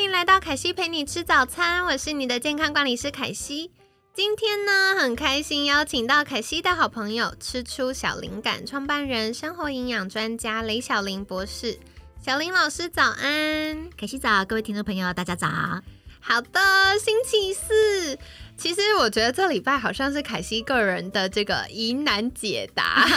欢迎来到凯西陪你吃早餐，我是你的健康管理师凯西。今天呢，很开心邀请到凯西的好朋友，吃出小灵感创办人、生活营养专家雷小林博士。小林老师早安，凯西早，各位听众朋友大家早。好的，星期四。其实我觉得这礼拜好像是凯西个人的这个疑难解答，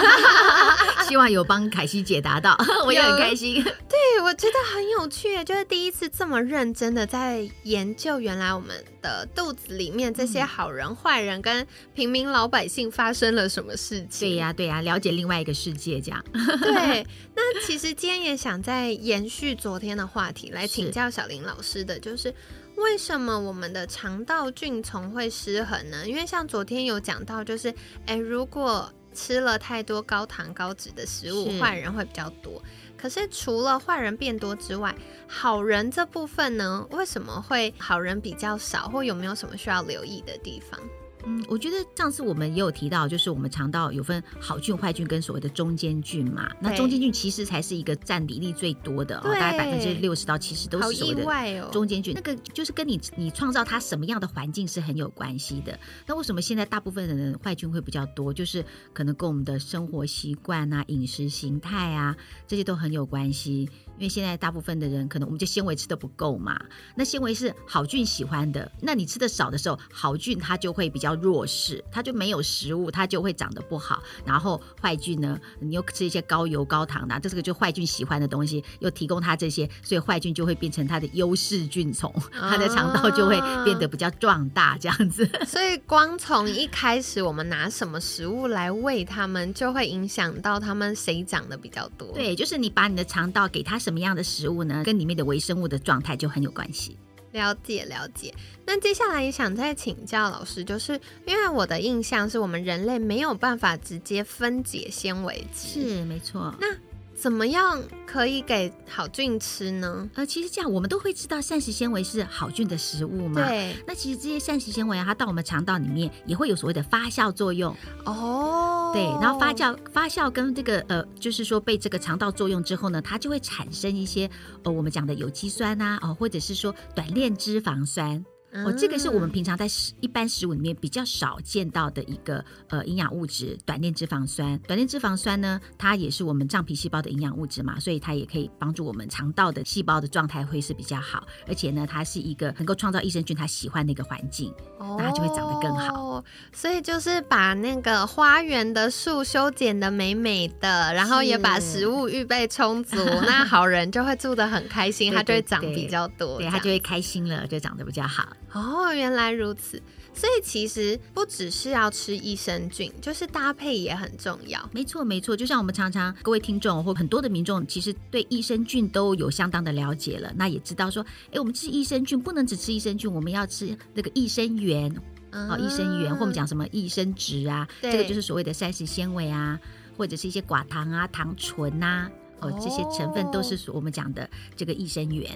希望有帮凯西解答到，我也很开心。对，我觉得很有趣，就是第一次这么认真的在研究原来我们的肚子里面这些好人坏人跟平民老百姓发生了什么事情。对呀，对呀，了解另外一个世界这样。对，那其实今天也想再延续昨天的话题来请教小林老师的，就是。为什么我们的肠道菌丛会失衡呢？因为像昨天有讲到，就是诶，如果吃了太多高糖高脂的食物，坏人会比较多。可是除了坏人变多之外，好人这部分呢，为什么会好人比较少？或有没有什么需要留意的地方？嗯，我觉得上次我们也有提到，就是我们肠道有分好菌、坏菌跟所谓的中间菌嘛。那中间菌其实才是一个占比例最多的，哦大概百分之六十到七十都是所谓的中间菌。那个就是跟你你创造它什么样的环境是很有关系的。那为什么现在大部分人的人坏菌会比较多？就是可能跟我们的生活习惯啊、饮食形态啊这些都很有关系。因为现在大部分的人可能我们就纤维吃的不够嘛，那纤维是好菌喜欢的，那你吃的少的时候，好菌它就会比较弱势，它就没有食物，它就会长得不好。然后坏菌呢，你又吃一些高油高糖的，这是个就坏菌喜欢的东西，又提供它这些，所以坏菌就会变成它的优势菌虫，它的肠道就会变得比较壮大这样子。所以光从一开始我们拿什么食物来喂它们，就会影响到它们谁长得比较多。对，就是你把你的肠道给它。什么样的食物呢？跟里面的微生物的状态就很有关系。了解了解。那接下来也想再请教老师，就是因为我的印象是我们人类没有办法直接分解纤维质，是没错。那怎么样可以给好菌吃呢？呃，其实这样我们都会知道膳食纤维是好菌的食物嘛。对。那其实这些膳食纤维啊，它到我们肠道里面也会有所谓的发酵作用。哦。对，然后发酵发酵跟这个呃，就是说被这个肠道作用之后呢，它就会产生一些呃我们讲的有机酸啊，哦或者是说短链脂肪酸。哦，这个是我们平常在食一般食物里面比较少见到的一个呃营养物质，短链脂肪酸。短链脂肪酸呢，它也是我们脏皮细胞的营养物质嘛，所以它也可以帮助我们肠道的细胞的状态会是比较好，而且呢，它是一个能够创造益生菌它喜欢的一个环境，那它就会长得更好。所以就是把那个花园的树修剪的美美的，然后也把食物预备充足，那好人就会住得很开心，它就会长比较多，对，它就会开心了，就长得比较好。哦，原来如此，所以其实不只是要吃益生菌，就是搭配也很重要。没错，没错，就像我们常常各位听众或很多的民众，其实对益生菌都有相当的了解了，那也知道说，哎，我们吃益生菌不能只吃益生菌，我们要吃那个益生元，哦，益生元或我们讲什么益生值啊，这个就是所谓的膳食纤维啊，或者是一些寡糖啊、糖醇呐，哦，这些成分都是我们讲的这个益生元。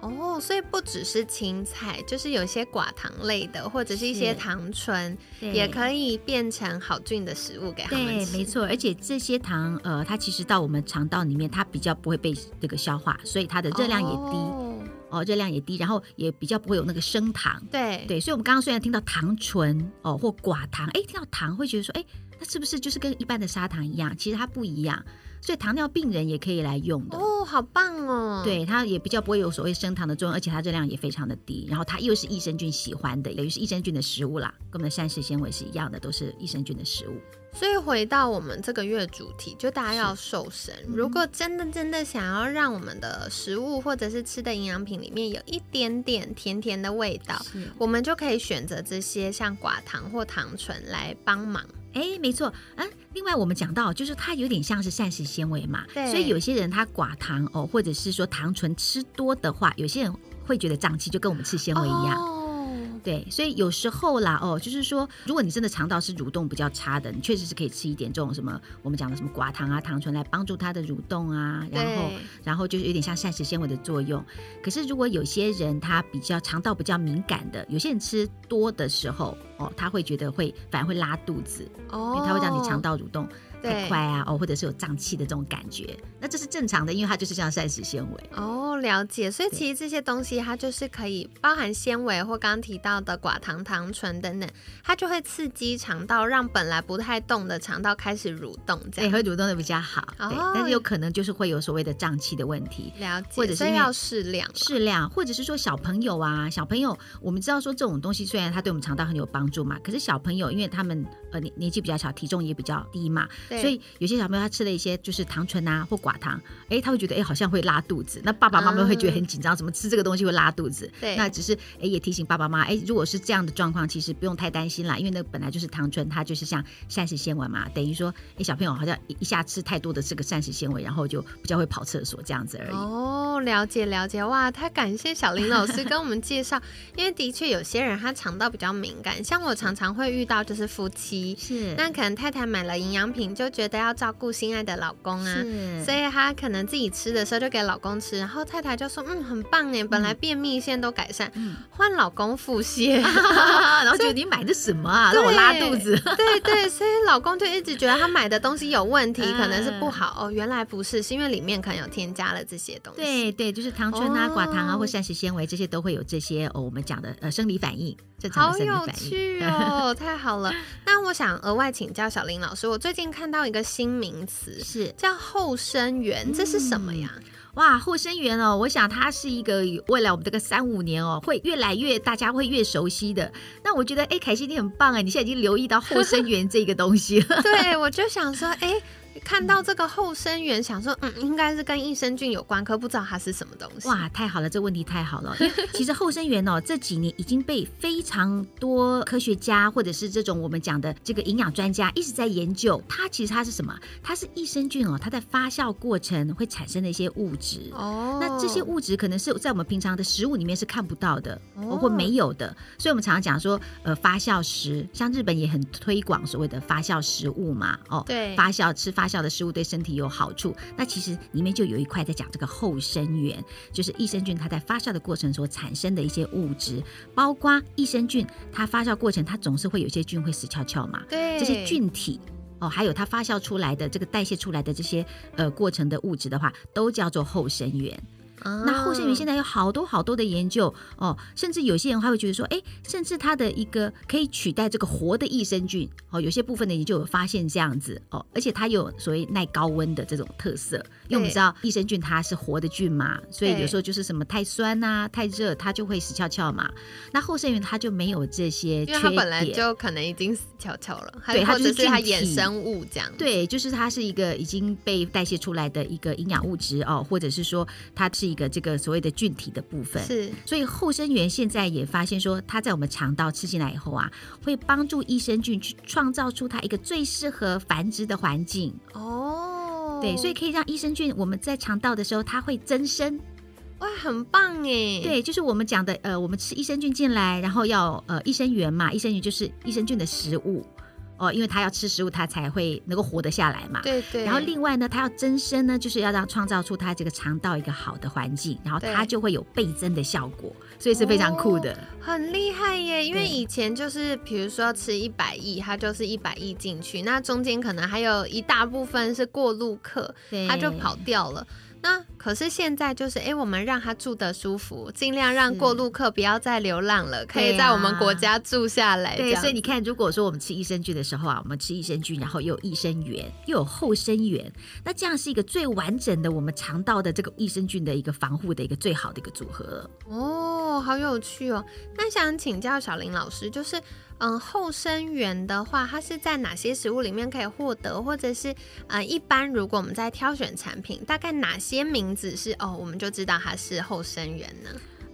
哦，所以不只是青菜，就是有些寡糖类的，或者是一些糖醇，也可以变成好菌的食物给他们吃。没错，而且这些糖，呃，它其实到我们肠道里面，它比较不会被这个消化，所以它的热量也低，哦，热量也低，然后也比较不会有那个升糖。对对，所以我们刚刚虽然听到糖醇哦或寡糖，哎，听到糖会觉得说，哎，那是不是就是跟一般的砂糖一样？其实它不一样。所以糖尿病人也可以来用的哦，好棒哦！对，它也比较不会有所谓升糖的作用，而且它热量也非常的低。然后它又是益生菌喜欢的，也是益生菌的食物啦，跟我们的膳食纤维是一样的，都是益生菌的食物。所以回到我们这个月主题，就大家要瘦身。如果真的真的想要让我们的食物或者是吃的营养品里面有一点点甜甜的味道，我们就可以选择这些像寡糖或糖醇来帮忙。哎，没错，嗯，另外我们讲到，就是它有点像是膳食纤维嘛，所以有些人他寡糖哦，或者是说糖醇吃多的话，有些人会觉得胀气，就跟我们吃纤维一样。对，所以有时候啦，哦，就是说，如果你真的肠道是蠕动比较差的，你确实是可以吃一点这种什么我们讲的什么寡糖啊、糖醇来帮助它的蠕动啊，然后，然后就是有点像膳食纤维的作用。可是如果有些人他比较肠道比较敏感的，有些人吃多的时候，哦，他会觉得会反而会拉肚子，哦，因为它会让你肠道蠕动。太快啊，哦，或者是有胀气的这种感觉，那这是正常的，因为它就是像膳食纤维。哦，了解。所以其实这些东西它就是可以包含纤维或刚刚提到的寡糖、糖醇等等，它就会刺激肠道，让本来不太动的肠道开始蠕动，这样会蠕动的比较好。哦，但是有可能就是会有所谓的胀气的问题。了解。或者是要适量，适量，或者是说小朋友啊，小朋友，我们知道说这种东西虽然它对我们肠道很有帮助嘛，可是小朋友因为他们呃年年纪比较小，体重也比较低嘛。所以有些小朋友他吃了一些就是糖醇啊或寡糖，哎，他会觉得哎好像会拉肚子，那爸爸妈妈会觉得很紧张，怎么吃这个东西会拉肚子？对，那只是哎也提醒爸爸妈妈，哎，如果是这样的状况，其实不用太担心啦，因为那本来就是糖醇，它就是像膳食纤维嘛，等于说哎小朋友好像一下吃太多的这个膳食纤维，然后就比较会跑厕所这样子而已。哦，了解了解，哇，太感谢小林老师跟我们介绍，因为的确有些人他肠道比较敏感，像我常常会遇到就是夫妻，是。那可能太太买了营养品就觉得要照顾心爱的老公啊，所以他可能自己吃的时候就给老公吃，然后太太就说嗯很棒哎，本来便秘现在都改善，换老公腹泻，然后觉得你买的什么啊，让我拉肚子，对对，所以老公就一直觉得他买的东西有问题，可能是不好哦，原来不是，是因为里面可能有添加了这些东西，对对，就是糖醇啊、寡糖啊或膳食纤维这些都会有这些哦，我们讲的呃生理反应。这好有趣哦，太好了！那我想额外请教小林老师，我最近看到一个新名词，是叫后生源，这是什么呀？哇，后生元哦，我想它是一个未来我们这个三五年哦，会越来越大家会越熟悉的。那我觉得，哎，凯西你很棒哎，你现在已经留意到后生元这个东西了。对，我就想说，哎。看到这个后生源，想说嗯，应该是跟益生菌有关，可不知道它是什么东西。哇，太好了，这问题太好了。因为其实后生源哦，这几年已经被非常多科学家或者是这种我们讲的这个营养专家一直在研究。它其实它是什么？它是益生菌哦，它在发酵过程会产生的一些物质。哦。那这些物质可能是在我们平常的食物里面是看不到的，或没有的。所以我们常常讲说，呃，发酵食，像日本也很推广所谓的发酵食物嘛。哦。对。发酵吃发。酵的食物对身体有好处，那其实里面就有一块在讲这个后生元，就是益生菌它在发酵的过程所产生的一些物质，包括益生菌它发酵过程它总是会有一些菌会死翘翘嘛，对，这些菌体哦，还有它发酵出来的这个代谢出来的这些呃过程的物质的话，都叫做后生元。那后生元现在有好多好多的研究哦，甚至有些人还会觉得说，哎，甚至它的一个可以取代这个活的益生菌哦，有些部分的研究有发现这样子哦，而且它有所谓耐高温的这种特色，因为我们知道益生菌它是活的菌嘛，所以有时候就是什么太酸啊、太热，它就会死翘翘嘛。那后生元它就没有这些，因为它本来就可能已经死翘翘了，对，它就是它衍生物这样，对，就是它是一个已经被代谢出来的一个营养物质哦，或者是说它是。一个这个所谓的菌体的部分是，所以后生元现在也发现说，它在我们肠道吃进来以后啊，会帮助益生菌去创造出它一个最适合繁殖的环境哦。对，所以可以让益生菌我们在肠道的时候，它会增生。哇，很棒哎！对，就是我们讲的呃，我们吃益生菌进来，然后要呃益生元嘛，益生元就是益生菌的食物。哦，因为它要吃食物，它才会能够活得下来嘛。对对。然后另外呢，它要增生呢，就是要让创造出它这个肠道一个好的环境，然后它就会有倍增的效果，所以是非常酷的。很厉害耶！因为以前就是比如说吃一百亿，它就是一百亿进去，那中间可能还有一大部分是过路客，它就跑掉了。那可是现在就是，哎，我们让他住的舒服，尽量让过路客不要再流浪了，可以在我们国家住下来。对，所以你看，如果说我们吃益生菌的时候啊，我们吃益生菌，然后又有益生元，又有后生元，那这样是一个最完整的我们肠道的这个益生菌的一个防护的一个最好的一个组合。哦，好有趣哦。那想请教小林老师，就是。嗯，后生元的话，它是在哪些食物里面可以获得，或者是呃，一般如果我们在挑选产品，大概哪些名字是哦，我们就知道它是后生元呢？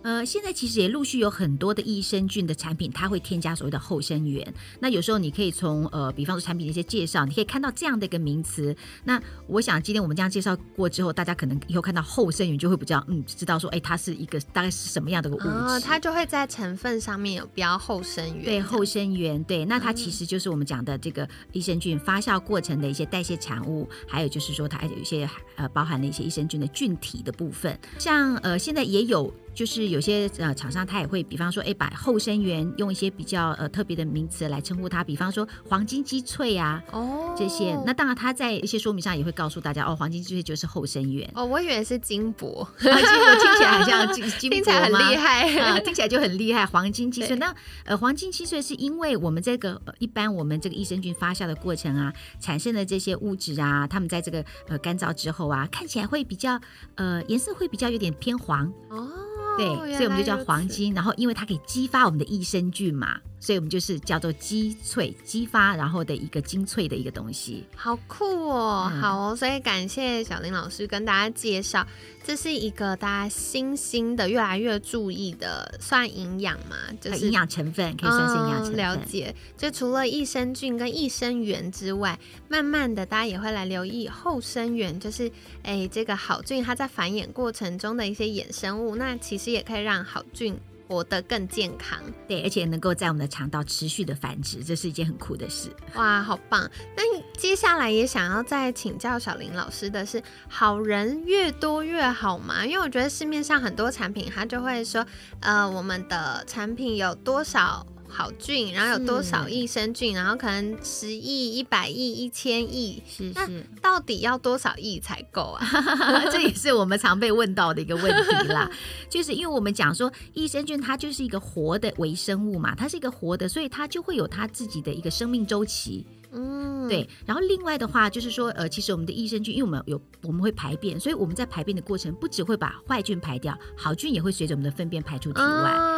呃，现在其实也陆续有很多的益生菌的产品，它会添加所谓的后生元。那有时候你可以从呃，比方说产品的一些介绍，你可以看到这样的一个名词。那我想今天我们这样介绍过之后，大家可能以后看到后生元就会比较嗯，知道说，哎，它是一个大概是什么样的个物质。它就会在成分上面有标后生元。对，后生元，对，那它其实就是我们讲的这个益生菌发酵过程的一些代谢产物，还有就是说它有一些呃包含了一些益生菌的菌体的部分。像呃现在也有。就是有些呃厂商他也会，比方说，哎，把后生元用一些比较呃特别的名词来称呼它，比方说黄金鸡脆啊，哦，这些。那当然他在一些说明上也会告诉大家，哦，黄金鸡脆就是后生元。哦，我以为是金箔，金箔听起来好像金 金箔听起来很厉害啊，听起来就很厉害。黄金鸡脆，那呃黄金鸡脆是因为我们这个一般我们这个益生菌发酵的过程啊，产生的这些物质啊，它们在这个呃干燥之后啊，看起来会比较呃颜色会比较有点偏黄哦。对，所以我们就叫黄金。然后，因为它可以激发我们的益生菌嘛，所以我们就是叫做鸡脆，激发然后的一个精粹的一个东西。好酷哦，好哦。所以感谢小林老师跟大家介绍，这是一个大家新兴的、越来越注意的，算营养嘛，就是营养成分，可以算是营养成分。了解。就除了益生菌跟益生元之外，慢慢的大家也会来留意后生元，就是哎这个好菌它在繁衍过程中的一些衍生物。那其实。也可以让好菌活得更健康，对，而且能够在我们的肠道持续的繁殖，这是一件很酷的事。哇，好棒！那接下来也想要再请教小林老师的是，好人越多越好吗？因为我觉得市面上很多产品，它就会说，呃，我们的产品有多少。好菌，然后有多少益生菌？然后可能十亿、一百亿、一千亿，是是，到底要多少亿才够啊？这也是我们常被问到的一个问题啦。就是因为我们讲说，益生菌它就是一个活的微生物嘛，它是一个活的，所以它就会有它自己的一个生命周期。嗯，对。然后另外的话，就是说，呃，其实我们的益生菌，因为我们有我们会排便，所以我们在排便的过程，不只会把坏菌排掉，好菌也会随着我们的粪便排出体外。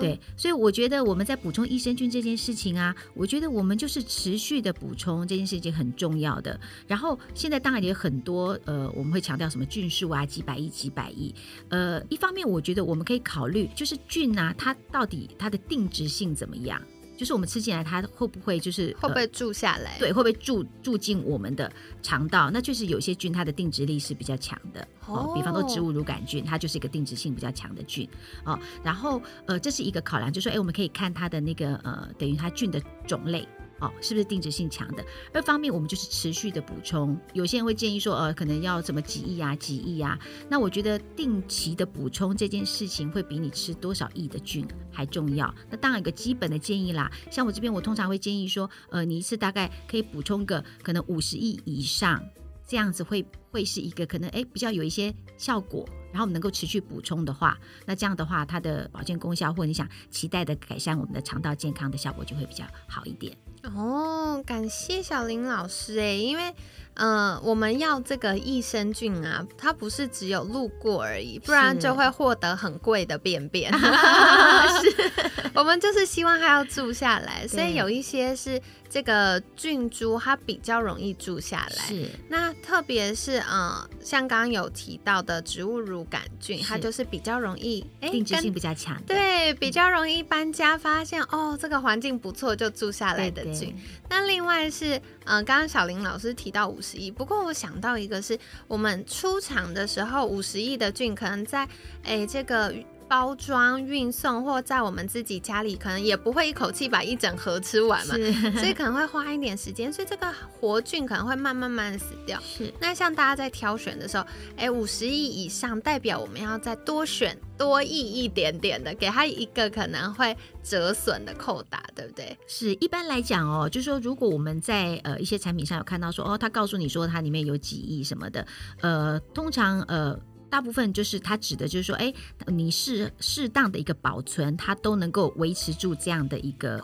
对，所以我觉得我们在补充益生菌这件事情啊，我觉得我们就是持续的补充这件事情很重要的。然后现在当然也有很多呃，我们会强调什么菌数啊，几百亿、几百亿。呃，一方面我觉得我们可以考虑，就是菌啊，它到底它的定值性怎么样？就是我们吃进来，它会不会就是会不会住下来？对，会不会住住进我们的肠道？那确实有些菌它的定植力是比较强的哦，比方说植物乳杆菌，它就是一个定植性比较强的菌哦。然后呃，这是一个考量，就说哎，我们可以看它的那个呃，等于它菌的种类。哦，是不是定制性强的？二方面，我们就是持续的补充。有些人会建议说，呃，可能要怎么几亿啊，几亿啊。那我觉得定期的补充这件事情，会比你吃多少亿的菌还重要。那当然有个基本的建议啦，像我这边，我通常会建议说，呃，你一次大概可以补充个可能五十亿以上，这样子会会是一个可能哎比较有一些效果，然后能够持续补充的话，那这样的话它的保健功效或你想期待的改善我们的肠道健康的效果就会比较好一点。哦，感谢小林老师哎，因为，嗯，我们要这个益生菌啊，它不是只有路过而已，不然就会获得很贵的便便。是，我们就是希望它要住下来，所以有一些是。这个菌株它比较容易住下来，是那特别是嗯，像刚刚有提到的植物乳杆菌，它就是比较容易定植性比较强，对，比较容易搬家发现哦，这个环境不错就住下来的菌。那另外是嗯，刚刚小林老师提到五十亿，不过我想到一个是我们出厂的时候五十亿的菌可能在哎这个。包装、运送，或在我们自己家里，可能也不会一口气把一整盒吃完嘛，所以可能会花一点时间，所以这个活菌可能会慢慢慢死掉。是，那像大家在挑选的时候，哎，五十亿以上代表我们要再多选多亿一点点的，给他一个可能会折损的扣打，对不对？是，一般来讲哦，就是说如果我们在呃一些产品上有看到说，哦，他告诉你说它里面有几亿什么的，呃，通常呃。大部分就是它指的，就是说，哎，你适适当的一个保存，它都能够维持住这样的一个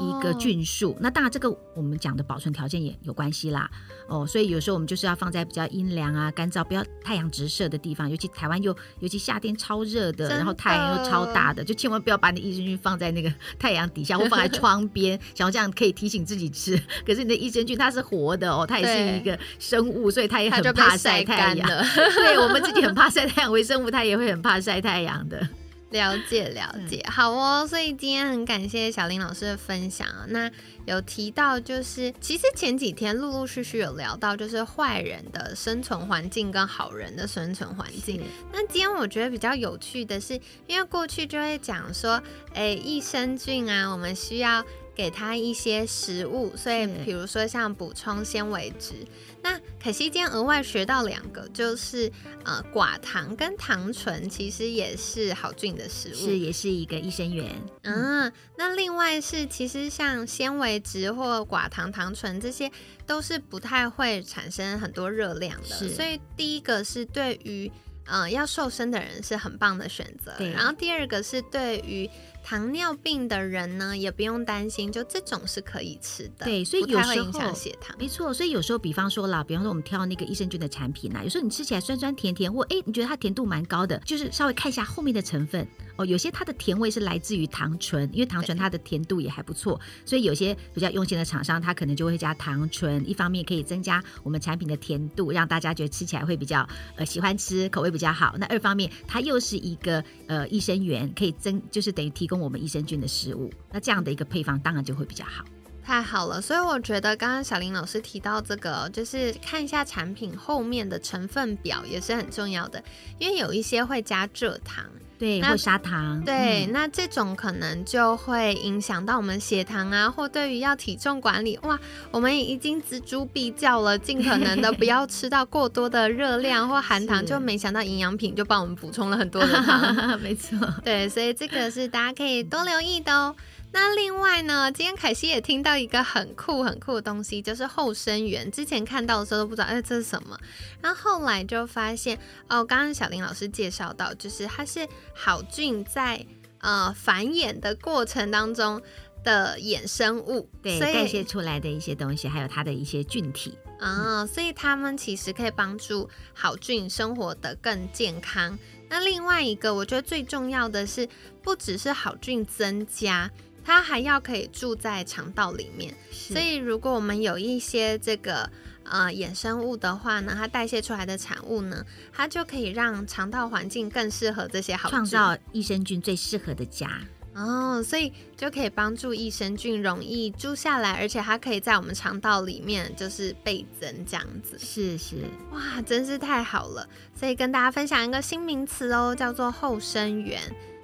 一个菌数。那当然，这个我们讲的保存条件也有关系啦。哦，所以有时候我们就是要放在比较阴凉啊、干燥、不要太阳直射的地方。尤其台湾又尤其夏天超热的，然后太阳又超大的，就千万不要把你益生菌放在那个太阳底下，或放在窗边，想要这样可以提醒自己吃。可是你的益生菌它是活的哦，它也是一个生物，所以它也很怕晒太阳。对我们自己很怕。怕晒太阳，微生物它也会很怕晒太阳的。了解了解，好哦。所以今天很感谢小林老师的分享啊。那有提到就是，其实前几天陆陆续续有聊到，就是坏人的生存环境跟好人的生存环境。那今天我觉得比较有趣的是，因为过去就会讲说，哎，益生菌啊，我们需要。给他一些食物，所以比如说像补充纤维质。那可惜今天额外学到两个，就是呃寡糖跟糖醇其实也是好菌的食物，是也是一个益生元。嗯，那另外是其实像纤维质或寡糖糖醇这些都是不太会产生很多热量的，所以第一个是对于呃要瘦身的人是很棒的选择。然后第二个是对于糖尿病的人呢，也不用担心，就这种是可以吃的。对，所以有时候血糖没错。所以有时候，比方说啦，比方说我们挑那个益生菌的产品啊，有时候你吃起来酸酸甜甜，或哎你觉得它甜度蛮高的，就是稍微看一下后面的成分哦。有些它的甜味是来自于糖醇，因为糖醇它的甜度也还不错，所以有些比较用心的厂商，它可能就会加糖醇，一方面可以增加我们产品的甜度，让大家觉得吃起来会比较呃喜欢吃，口味比较好。那二方面，它又是一个呃益生元，可以增就是等于提跟我们益生菌的。食物，那这样的一个配方当然就会比较好，太好了。所以我觉得刚刚小林老师提到这个，就是看一下产品后面的成分表也是很重要的，因为有一些会加蔗糖，对，或砂糖，对，那这种可能就会影响到我们血糖啊，或对于要体重管理，哇，我们已经锱铢必较了，尽可能的不要吃到过多的热量或含糖，就没想到营养品就帮我们补充了很多的糖，没错，对，所以这个是大家可以多留意的哦。那另外呢，今天凯西也听到一个很酷很酷的东西，就是后生元。之前看到的时候都不知道，哎，这是什么？然后后来就发现，哦，刚刚小林老师介绍到，就是它是好菌在呃繁衍的过程当中的衍生物，对，代谢出来的一些东西，还有它的一些菌体啊，所以它们其实可以帮助好菌生活的更健康。那另外一个，我觉得最重要的是，不只是好菌增加。它还要可以住在肠道里面，所以如果我们有一些这个呃衍生物的话呢，它代谢出来的产物呢，它就可以让肠道环境更适合这些好创造益生菌最适合的家哦，所以就可以帮助益生菌容易住下来，而且它可以在我们肠道里面就是倍增这样子。是是，哇，真是太好了！所以跟大家分享一个新名词哦，叫做后生元。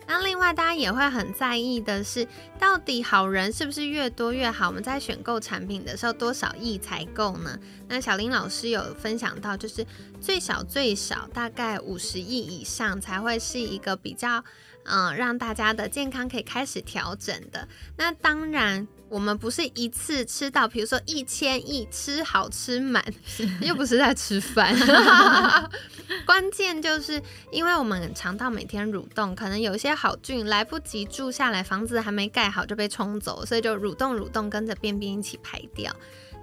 那另外，大家也会很在意的是，到底好人是不是越多越好？我们在选购产品的时候，多少亿才够呢？那小林老师有分享到，就是最少最少大概五十亿以上才会是一个比较，嗯，让大家的健康可以开始调整的。那当然。我们不是一次吃到，比如说一千亿吃好吃满，又不是在吃饭。关键就是因为我们肠道每天蠕动，可能有一些好菌来不及住下来，房子还没盖好就被冲走，所以就蠕动蠕动，跟着便便一起排掉。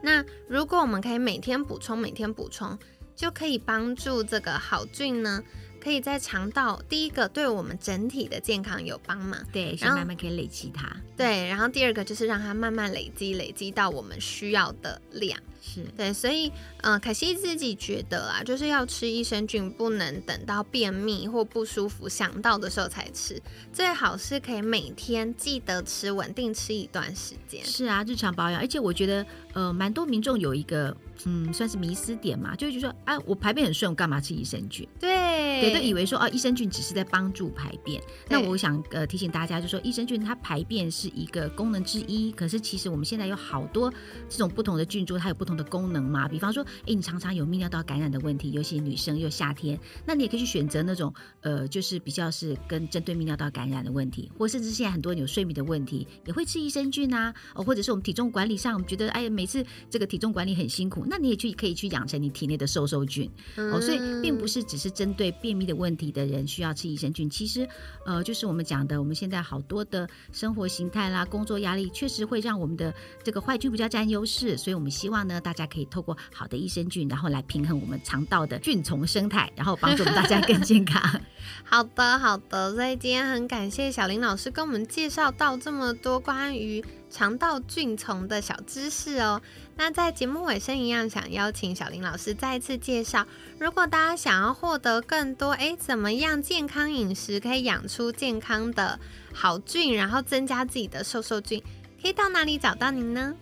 那如果我们可以每天补充，每天补充，就可以帮助这个好菌呢。可以在肠道，第一个对我们整体的健康有帮忙，对，然后慢慢可以累积它，对，然后第二个就是让它慢慢累积，累积到我们需要的量。是对，所以，嗯，可惜自己觉得啊，就是要吃益生菌，不能等到便秘或不舒服想到的时候才吃，最好是可以每天记得吃，稳定吃一段时间。是啊，日常保养，而且我觉得，呃，蛮多民众有一个，嗯，算是迷思点嘛，就是说，啊，我排便很顺，我干嘛吃益生菌？对，对，都以为说，哦，益生菌只是在帮助排便。那我想，呃，提醒大家，就说益生菌它排便是一个功能之一，可是其实我们现在有好多这种不同的菌株，它有不同的功能嘛，比方说，哎，你常常有泌尿道感染的问题，尤其女生又夏天，那你也可以去选择那种，呃，就是比较是跟针对泌尿道感染的问题，或甚至现在很多人有睡眠的问题，也会吃益生菌啊，哦，或者是我们体重管理上，我们觉得，哎，每次这个体重管理很辛苦，那你也去可以去养成你体内的瘦瘦菌，哦，所以并不是只是针对便秘的问题的人需要吃益生菌，其实，呃，就是我们讲的，我们现在好多的生活形态啦，工作压力确实会让我们的这个坏菌比较占优势，所以我们希望呢，大家可以透过好的益生菌，然后来平衡我们肠道的菌虫生态，然后帮助我们大家更健康。好的，好的。所以今天很感谢小林老师跟我们介绍到这么多关于肠道菌虫的小知识哦。那在节目尾声一样，想邀请小林老师再次介绍，如果大家想要获得更多，诶，怎么样健康饮食可以养出健康的好菌，然后增加自己的瘦瘦菌，可以到哪里找到您呢？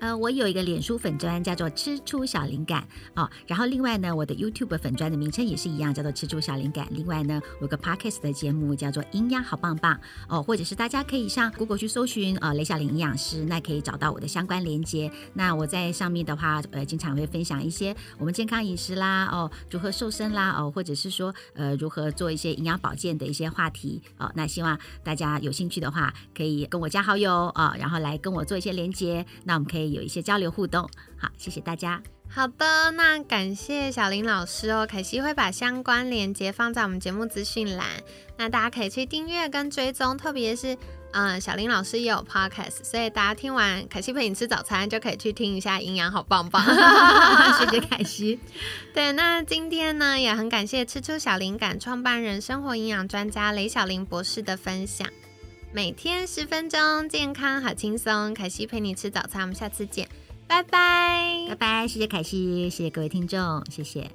呃，我有一个脸书粉砖叫做“吃出小灵感”哦，然后另外呢，我的 YouTube 粉砖的名称也是一样，叫做“吃出小灵感”。另外呢，我有个 Podcast 的节目叫做“营养好棒棒”哦，或者是大家可以上 Google 去搜寻呃雷小玲营养师，那可以找到我的相关连接。那我在上面的话，呃，经常会分享一些我们健康饮食啦，哦，如何瘦身啦，哦，或者是说呃如何做一些营养保健的一些话题哦。那希望大家有兴趣的话，可以跟我加好友啊，然后来跟我做一些连接。那我们可以以。有一些交流互动，好，谢谢大家。好的，那感谢小林老师哦。凯西会把相关链接放在我们节目资讯栏，那大家可以去订阅跟追踪。特别是，嗯，小林老师也有 podcast，所以大家听完凯西陪你吃早餐，就可以去听一下，营养好棒棒。谢谢凯西。对，那今天呢，也很感谢吃出小灵感创办人、生活营养专家雷小林博士的分享。每天十分钟，健康好轻松。凯西陪你吃早餐，我们下次见，拜拜，拜拜。谢谢凯西，谢谢各位听众，谢谢。